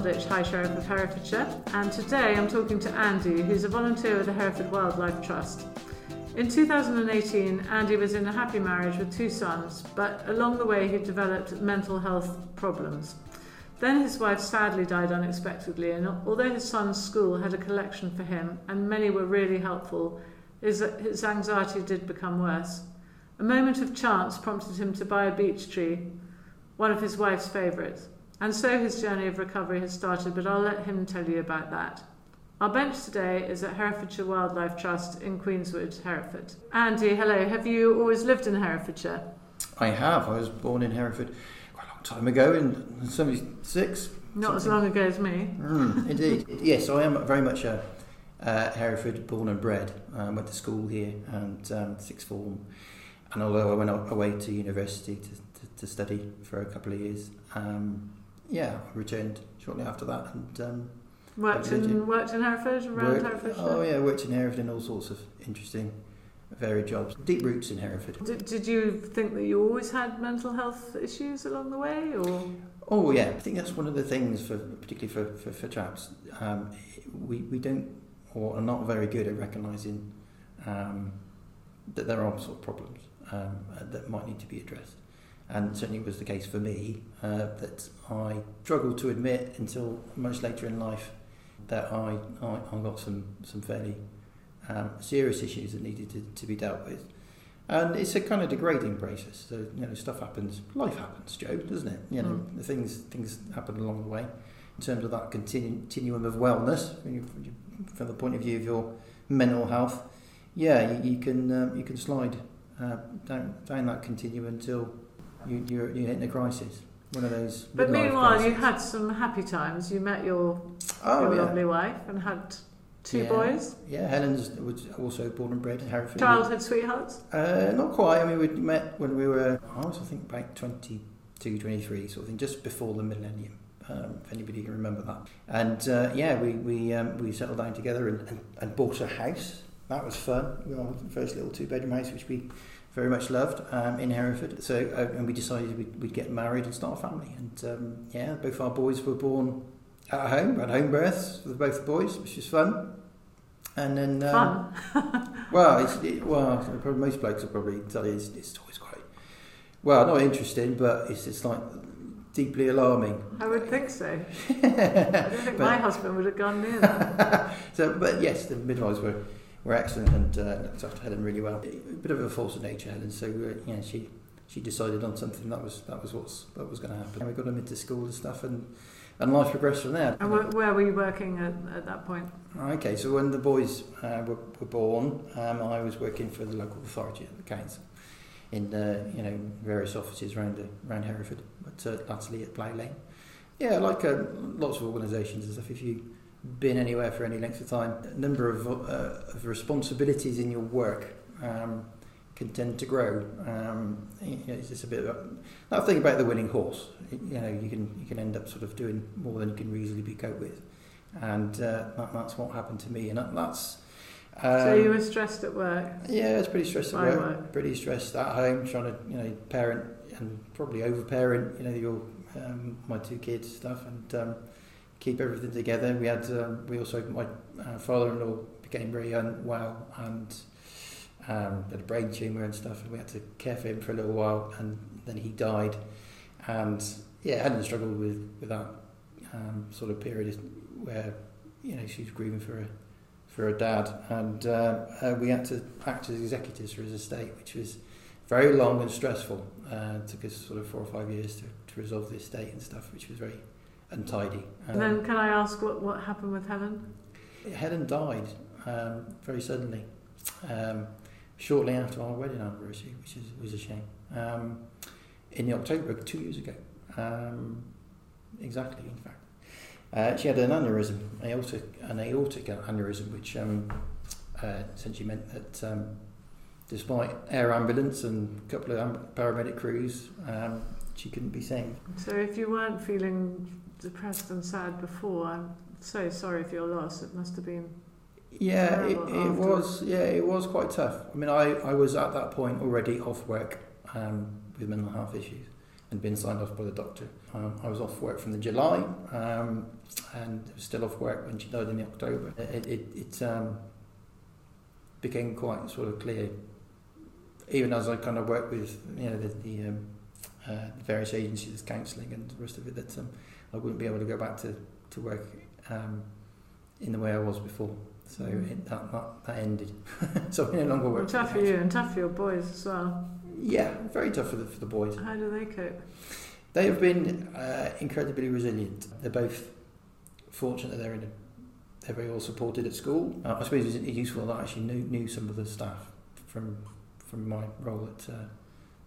High Sheriff of Herefordshire, and today I'm talking to Andy, who's a volunteer with the Hereford Wildlife Trust. In 2018, Andy was in a happy marriage with two sons, but along the way he developed mental health problems. Then his wife sadly died unexpectedly, and although his son's school had a collection for him and many were really helpful, his, his anxiety did become worse. A moment of chance prompted him to buy a beech tree, one of his wife's favourites. And so his journey of recovery has started, but I'll let him tell you about that. Our bench today is at Herefordshire Wildlife Trust in Queenswood, Hereford. Andy, hello. Have you always lived in Herefordshire? I have. I was born in Hereford quite a long time ago in 76. Not something. as long ago as me. Mm, indeed. yes, I am very much a uh, Hereford born and bred. I um, went to school here and um, sixth form and although I went away to university to, to, to study for a couple of years, um, yeah, I returned shortly after that and um, worked in worked in Hereford around Hereford. Oh yeah, worked in Hereford in all sorts of interesting, varied jobs. Deep roots in Hereford. Did, did you think that you always had mental health issues along the way, or? Oh yeah, I think that's one of the things for particularly for for, for chaps. Um, we we don't or are not very good at recognising um, that there are sort of problems um, that might need to be addressed. And certainly was the case for me uh, that I struggled to admit until much later in life that I, I, I got some, some fairly um, serious issues that needed to, to be dealt with. And it's a kind of degrading process. So, you know, stuff happens, life happens, Joe, doesn't it? You know, mm. things things happen along the way. In terms of that continu- continuum of wellness, from the point of view of your mental health, yeah, you, you can um, you can slide uh, down, down that continuum until you, you're, you're hitting a crisis. One of those. But meanwhile, crises. you had some happy times. You met your, oh, your yeah. lovely wife and had two yeah. boys. Yeah, Helen's was also born and bred in Hereford. Childhood sweethearts? Uh, not quite. I mean, we met when we were, I was, I think, about 22, 23, sort of thing, just before the millennium. Um, if anybody can remember that. And uh, yeah, we we um, we settled down together and, and, and bought a house. That was fun. We our first little two bedroom house, which we very much loved um, in Hereford. So, uh, and we decided we'd, we'd, get married and start a family. And um, yeah, both our boys were born at home, had home births for both boys, which was fun. And then, um, fun. well, it's, it, well, probably most blokes will probably tell you it's, it's always quite well, not interesting, but it's it's like deeply alarming. I would think so. I don't think but, my husband would have gone near that. so, but yes, the midwives were were excellent and uh, looked after Helen really well. A bit of a force of nature, Helen. So uh, yeah, she she decided on something that was that was what's what was going to happen. And we got them into school and stuff, and and life progressed from there. And where, where were you working at, at that point? Okay, so when the boys uh, were, were born, um, I was working for the local authority at the council in uh, you know various offices around the, around Hereford, but uh, latterly at Plough Lane. Yeah, like uh, lots of organisations and stuff. If you been anywhere for any length of time, a number of, uh, of responsibilities in your work um, can tend to grow. Um, you know, it's just a bit of a, that thing about the winning horse. You know, you can you can end up sort of doing more than you can reasonably be cope with, and uh, that, that's what happened to me. And that, that's um, so you were stressed at work. Yeah, it's pretty stressed at work, work, Pretty stressed at home, trying to you know parent and probably overparent. You know your um, my two kids stuff and. Um, keep everything together. We had um, we also my uh, father-in-law became very unwell and um, had a brain tumor and stuff, and we had to care for him for a little while, and then he died. And yeah, Helen struggled with with that um, sort of period where you know she was grieving for a for her dad, and uh, uh, we had to act as executors for his estate, which was very long and stressful. Uh, it took us sort of four or five years to, to resolve the estate and stuff, which was very untidy. Um, and then, um, can I ask what, what happened with Helen? Helen died um, very suddenly, um, shortly after our wedding anniversary, which is, was a shame. Um, in the October, two years ago. Um, exactly, in fact. Uh, she had an aneurysm, aortic, an aortic aneurysm, which um, uh, essentially meant that um, despite air ambulance and a couple of paramedic crews, um, she couldn't be saved. So if you weren't feeling depressed and sad before. I'm so sorry for your loss. It must have been. Yeah, it, it was. Yeah, it was quite tough. I mean, I, I was at that point already off work um, with mental health issues, and been signed off by the doctor. Um, I was off work from the July um, and was still off work when she died in the October. It, it, it um, became quite sort of clear, even as I kind of worked with you know the, the, um, uh, various agencies, counselling and the rest of it, that um, I wouldn't be able to go back to, to work um, in the way I was before. So Mm. it, that, that, that ended. so I no longer Well, work. tough for you and tough for your boys as well. Yeah, very tough for the, for the boys. How do they cope? They have been uh, incredibly resilient. They're both fortunate that they're in a, they're very well supported at school. Uh, I suppose it's useful that I actually knew, knew some of the staff from from my role at uh,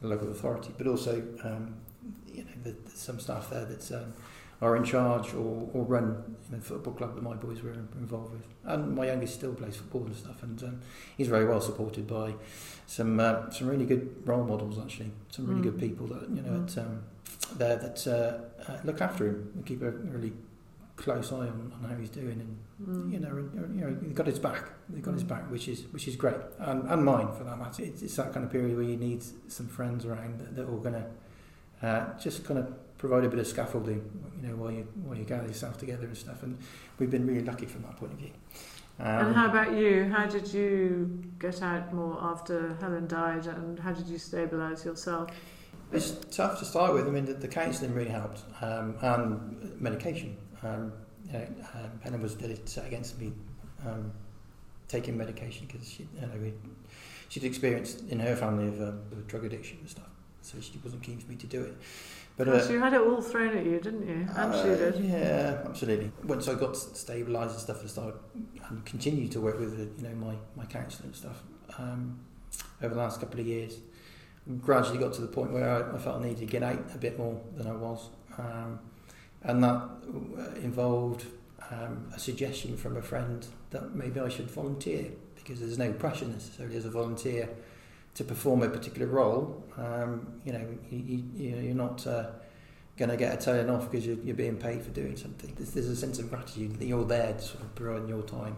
the local authority, but also um, you know the, there's some staff there that's um, are in charge or, or run the football club that my boys were involved with. And my youngest still plays football and stuff, and um, he's very well supported by some uh, some really good role models actually, some really Mm. good people that you know Mm. at, um, there that uh, uh, look after him and keep a really close eye on, on how he's doing and Mm. you know, you know, he's got his back. He's got his Mm. back, which is which is great, and, and mine for that matter. It's, it's that kind of period where you need some friends around that, that are going to uh, just kind of provide a bit of scaffolding, you know, while you while you gather yourself together and stuff. And we've been really lucky from that point of view. Um, and how about you? How did you get out more after Helen died, and how did you stabilise yourself? It's tough to start with. I mean, the, the counselling really helped, um, and medication. Um, you know, um, Helen was dead set against me um, taking medication because she, you know, we, she'd experienced in her family of, uh, of drug addiction and stuff, so she wasn't keen for me to do it. But uh, you had it all thrown at you, didn't you? She uh, did. Yeah, absolutely. Once I got stabilised and stuff, and started and continued to work with you know my my counsellor and stuff um, over the last couple of years. Gradually got to the point where I, I felt I needed to get out a bit more than I was, um, and that uh, involved um, a suggestion from a friend that maybe I should volunteer because there's no pressure necessarily as a volunteer to perform a particular role. Um, you know, you, you, you're not. Uh, going to get a telling off because you're, you're being paid for doing something. There's, there's a sense of gratitude that you're there to sort of providing your time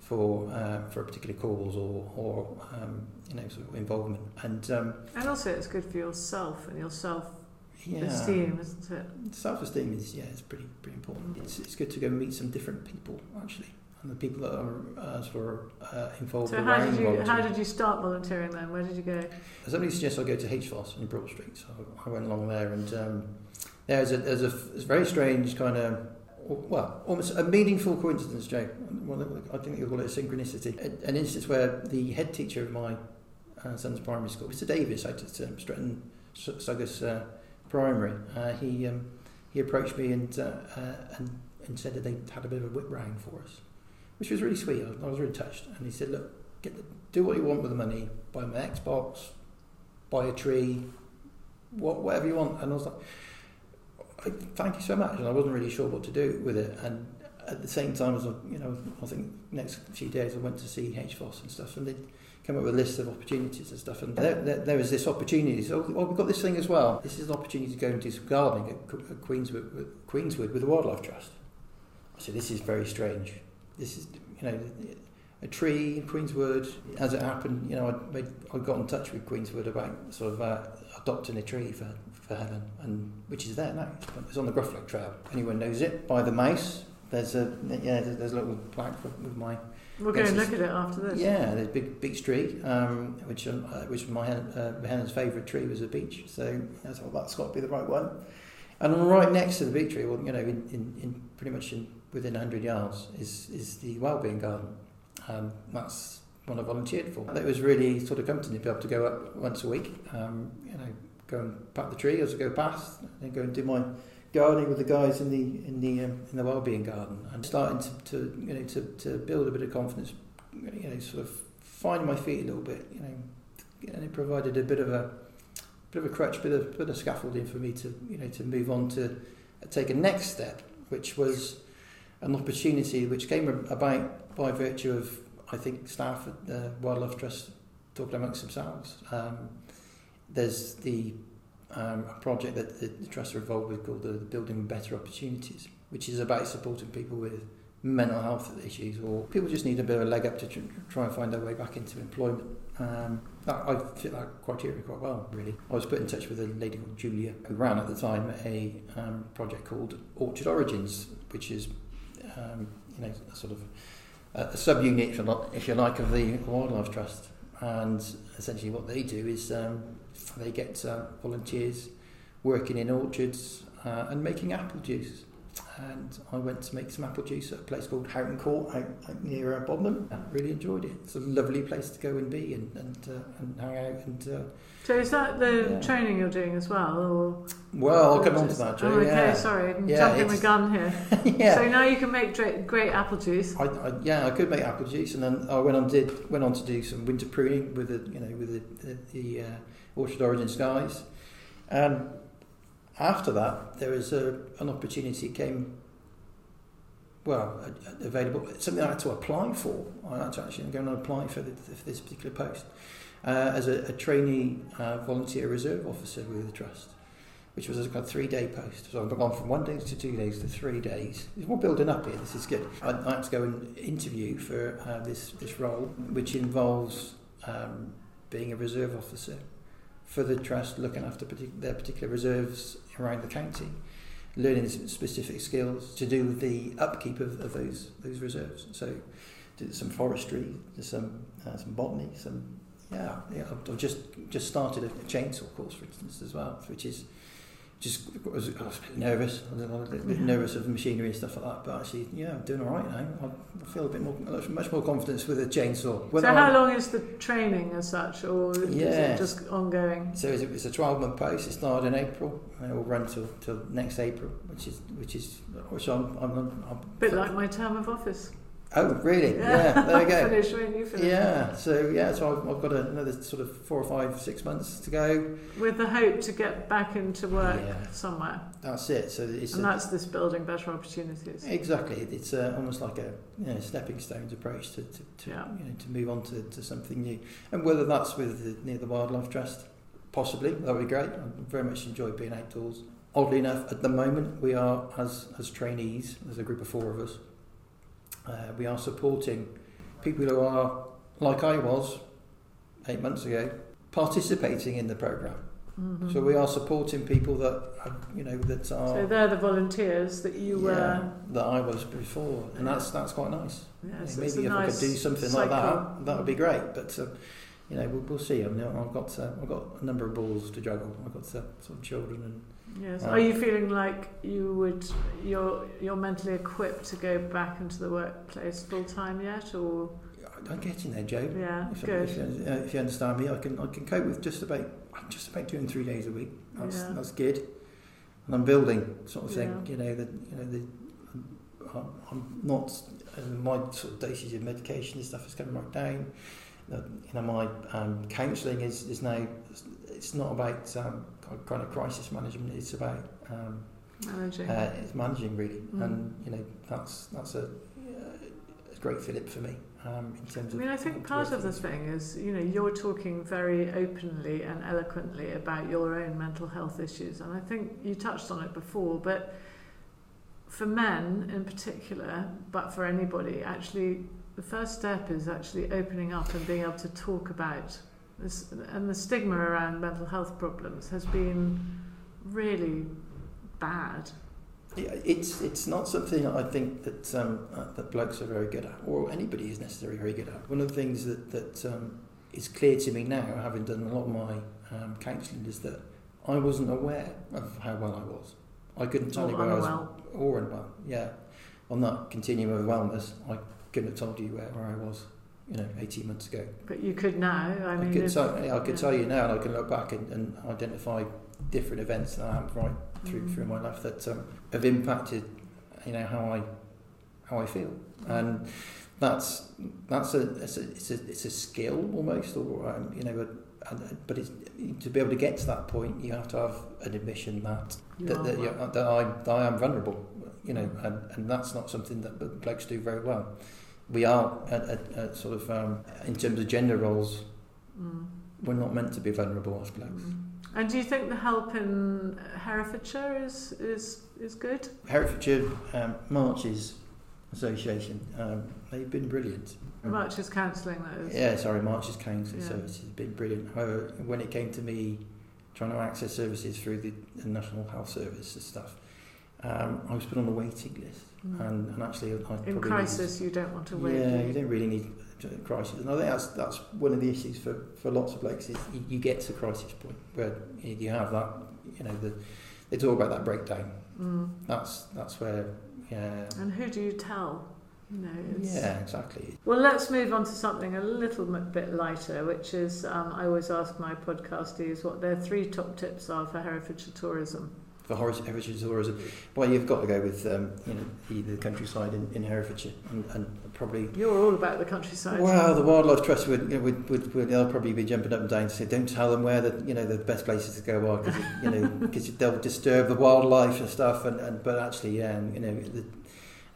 for uh, for a particular cause or or um, you know sort of involvement. And um, And also, it's good for yourself and your yeah, self-esteem, isn't it? self-esteem is yeah, it's pretty pretty important. It's it's good to go meet some different people actually, and the people that are uh, sort of uh, involved. So how did you how did you start volunteering then? Where did you go? Somebody suggested I go to HVOSS in Broad Street, so I went along there, and um, there's a there's a, very strange kind of well, almost a meaningful coincidence, Joe. Well, I think you'll call it a synchronicity. An instance where the head teacher of my uh, son's primary school, Mr. Davis, out at um, Stretton Sugwas uh, Primary, uh, he um, he approached me and, uh, uh, and and said that they had a bit of a whip round for us, which was really sweet. I was, I was really touched. And he said, "Look, the, do what you want with the money. Buy an Xbox, buy a tree, what, whatever you want." And I was like, "Thank you so much." And I wasn't really sure what to do with it. And at the same time, as you know, I think next few days I went to see HVOSS and stuff, and they came up with a list of opportunities and stuff. And there, there, there was this opportunity. So, oh, we've got this thing as well. This is an opportunity to go and do some gardening at, at Queenswood, Queenswood with the Wildlife Trust. I said, this is very strange. This is, you know, a tree in Queenswood. As it happened, you know, I made, I got in touch with Queenswood about sort of uh, adopting a tree for, for Helen, and which is there now. It's on the Gruffalo Trail. Anyone knows it? By the mouse. There's a yeah. There's, a little plaque with my We'll go and look at it after this. yeah, there's big beech tree, um, which uh, which my uh, Helen's favourite tree was a beech. So I thought that's got to be the right one. And right next to the tree, well, you know, in, in, in pretty much in, within 100 yards, is is the wellbeing garden. Um, that's one I volunteered for. It was really sort of comforting to be able to go up once a week. Um, you know, go and pat the tree as I go past, and go and do my gardening with the guys in the in the um, in the wellbeing garden, and starting to, to you know to, to build a bit of confidence. You know, sort of find my feet a little bit. You know, and it provided a bit of a bit of a crutch, bit of bit of scaffolding for me to you know to move on to take a next step, which was an opportunity which came about by virtue of I think staff at the Wildlife Trust talking amongst themselves. Um, there's the um, a project that the, the trust are involved with called the Building Better Opportunities, which is about supporting people with mental health issues, or people just need a bit of a leg up to tr- try and find their way back into employment. Um, that, I fit that criteria quite well, really. I was put in touch with a lady called Julia, who ran at the time a um, project called Orchard Origins, which is, um, you know, a sort of a, a subunit, if you, like, of the Wildlife Trust. And essentially, what they do is um, they get uh, volunteers working in orchards uh, and making apple juice and I went to make some apple juice at a place called Houghton Court out, out near uh, Bodenham. I really enjoyed it. It's a lovely place to go and be and and, uh, and hang out. And uh, So is that the Yeah. training you're doing as well, or? well, I'll come on to that, Joe. Oh, okay, yeah, sorry, I'm Yeah, jumping the gun here. yeah. So now you can make great, great apple juice. I, I, yeah, I could make apple juice, and then I went on did went on to do some winter pruning with the you know with the the, the uh, Orchard Origins guys, and after that there was a, an opportunity came. Well, available something I had to apply for. I had to actually go and apply for, the, for this particular post uh, as a, a trainee uh, volunteer reserve officer with the trust which was a kind of three day post. So I've gone from one day to two days to three days. We're building up here, this is good. I, I had to go and interview for uh, this, this role, which involves um, being a reserve officer for the trust, looking after their particular reserves around the county, learning specific skills to do with the upkeep of, of those, those reserves. So did some forestry, did some, uh, some botany, some yeah, yeah. I've just just started a chainsaw course, for instance, as well, which is just I was, I was a bit nervous. I was a bit Yeah. nervous of machinery and stuff like that. But actually, yeah, I'm doing all right now. I, feel a bit more, much more confidence with a chainsaw. Whether so how I- long is the training as such, or is it just ongoing? So it's a, it's a 12 month post. It started in April and it will run till, till next April, which is which is which I'm I'm, I'm, I'm bit like my term of office. Oh, really? Yeah, there we go. finish when you finish. Yeah, so yeah, so I've, I've got another sort of four or five, six months to go. With the hope to get back into work Yeah. somewhere. That's it. So it's And a, that's this building better opportunities. exactly it's uh, almost like a you know, stepping stones approach to, to, to Yeah. you know to move on to, to something new, and whether that's with the, near the wildlife trust, possibly that would be great. I very much enjoy being outdoors. Oddly enough, at the moment we are as as trainees, there's a group of four of us. Uh, we are supporting people who are like I was eight months ago, participating in the program. Mhm. So we are supporting people that you know that are So they're the volunteers that you were. that I was before, and that's that's quite nice. Yeah, Yeah, so maybe if I could do something like that, that would be great. But uh, you know, we'll, we'll see. I mean, I've got uh, I've got a number of balls to juggle. I've got uh, sort of children, and Yes. Uh, Are you feeling like you would you're you're mentally equipped to go back into the workplace full time yet, or I'm getting there, Joe. yeah, If, good. if, you- uh, if you understand me, I can I can cope with just about I'm just about doing three days a week. That's Yeah. that's good, and I'm building sort of thing. Yeah. You know that you know the I'm, I'm not uh, my sort of dosage of medication and stuff is coming right down. You know my um, counselling is is now it's not about um, kind of crisis management. It's about um, Managing. uh, it's managing really, Mm. and you know that's that's a, a great fillip for me um, in terms I mean, I think part of the thing is, you know, you're talking very openly and eloquently about your own mental health issues, and I think you touched on it before, but for men in particular, but for anybody, actually, the first step is actually opening up and being able to talk about this, and the stigma around mental health problems has been really bad. Yeah, it's it's not something I think that um, uh, that blokes are very good at, or anybody is necessarily very good at. One of the things that that um, is clear to me now, having done a lot of my um, counselling, is that I wasn't aware of how well I was. I couldn't tell Or you where I was, or unwell. Yeah, on that continuum of wellness, I couldn't have told you where, where I was, you know, eighteen months ago. But you could now. I I, mean, could tell, yeah, I could yeah. tell you now, and I can look back and, and identify different events that happened right through Mm. through my life that um, have impacted, you know, how I how I feel, and that's that's a it's a it's a, it's a skill almost, or um, you know, but, but it's to be able to get to that point, you have to have an admission that you that, that, that I that I am vulnerable, you know, and, and that's not something that blokes do very well. We are at, at, at sort of um, in terms of gender roles, Mm. we're not meant to be vulnerable as blokes. Mm. And do you think the help in Herefordshire is is is good? Herefordshire um, marches Association. Um, they've been brilliant. March is counselling those. Yeah, sorry, Marches counselling Yeah. services has been brilliant. However, when it came to me trying to access services through the, the National Health Service and stuff, um, I was put on the waiting list. Mm. And, and actually, I In crisis, you don't want to wait. yeah, you don't really need crisis. And I think that's that's one of the issues for, for lots of blokes is you, you get to crisis point where you have that. You know, the, they talk about that breakdown. Mm. That's that's where. Yeah. And who do you tell? You know, Yeah, exactly. Well, let's move on to something a little bit lighter, which is um, I always ask my podcastees what their three top tips are for Herefordshire tourism. For heritage tourism, well, you've got to go with um, you know the, the countryside in, in Herefordshire, and, and probably. You're all about the countryside. Well, the wildlife trust would, you know, would, would, would they'll probably be jumping up and down to say, don't tell them where the you know the best places to go are because you know because they'll disturb the wildlife and stuff. And, and but actually, yeah, and, you know the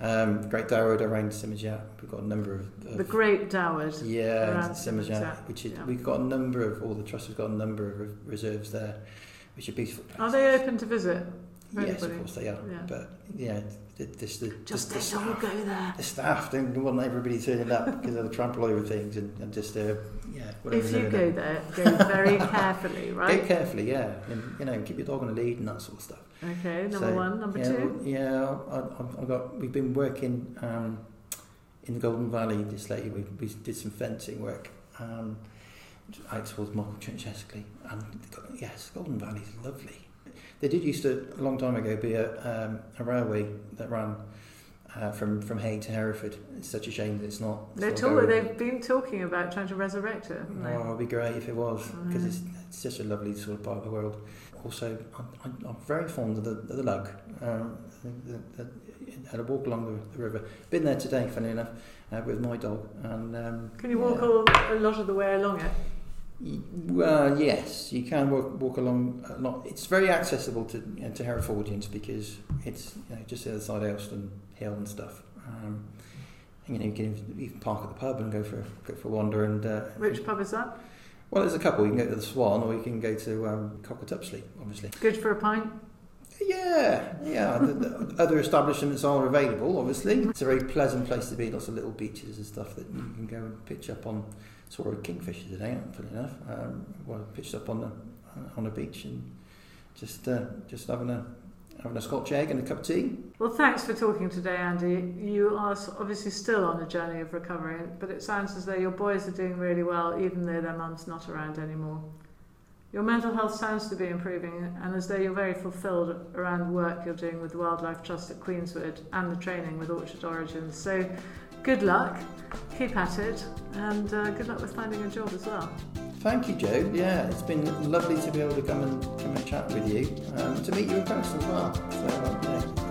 um, Great Doward around Symonds Yat, we've got a number of, of the Great Doward. Yeah, Symonds Yat, Simajat, which is yeah. we've got a number of all the trusts have got a number of re- reserves there, which are beautiful. Are they open to visit? for Yes, anybody? of course they are. Yeah. But yeah, the, this the Just the, the don't all staff, go there. the staff don't want everybody turning up because they'll trample over things and, and just uh, yeah. whatever If you they're go doing. there, go very carefully, right? Go right? carefully, yeah, and you know keep your dog on a lead and that sort of stuff. Okay, number So, one. Number yeah, two. Yeah, I, I, I got. We've been working um, in the Golden Valley this lately. We, we did some fencing work um, out towards Michaelchurch Escley, and yes, Golden Valley is lovely. There did used to a long time ago be a, um, a railway that ran uh, from from Hay to Hereford. It's such a shame that it's not. They're talk- they've been talking about trying to resurrect it? Oh, it'd be great if it was because Mm. it's, it's such a lovely sort of part of the world. Also, I'm, I'm, I'm very fond of the, of the Lugg. Um, the, the, had a walk along the, the river. Been there today, funny enough, uh, with my dog. And um, Can you walk yeah. all, a lot of the way along it? Well, yes, you can walk, walk along. A lot. It's very accessible to you know, to Herefordians because it's you know, just the other side of Aylestone Hill and stuff. Um, and, you know, you can even park at the pub and go for go for a wander. And uh, Which pub is that? well, there's a couple. You can go to the Swan, or you can go to um, Cock of Tupsley, obviously. Good for a pint? Yeah, yeah. the, the other establishments are available, obviously. It's a very pleasant place to be. Lots of little beaches and stuff that you can go and pitch up on. Saw a kingfisher today, funny enough. Um, well, pitched up on the on a beach and just uh, just having a having a Scotch egg and a cup of tea. Well, thanks for talking today, Andy. You are obviously still on a journey of recovery, but it sounds as though your boys are doing really well, even though their mum's not around anymore. Your mental health sounds to be improving, and as though you're very fulfilled around the work you're doing with the Wildlife Trust at Queenswood and the training with Orchard Origins. So, good luck, keep at it, and uh, good luck with finding a job as well. Thank you, Joe. Yeah, it's been lovely to be able to come and come and chat with you, um, to meet you in person as well. So, uh,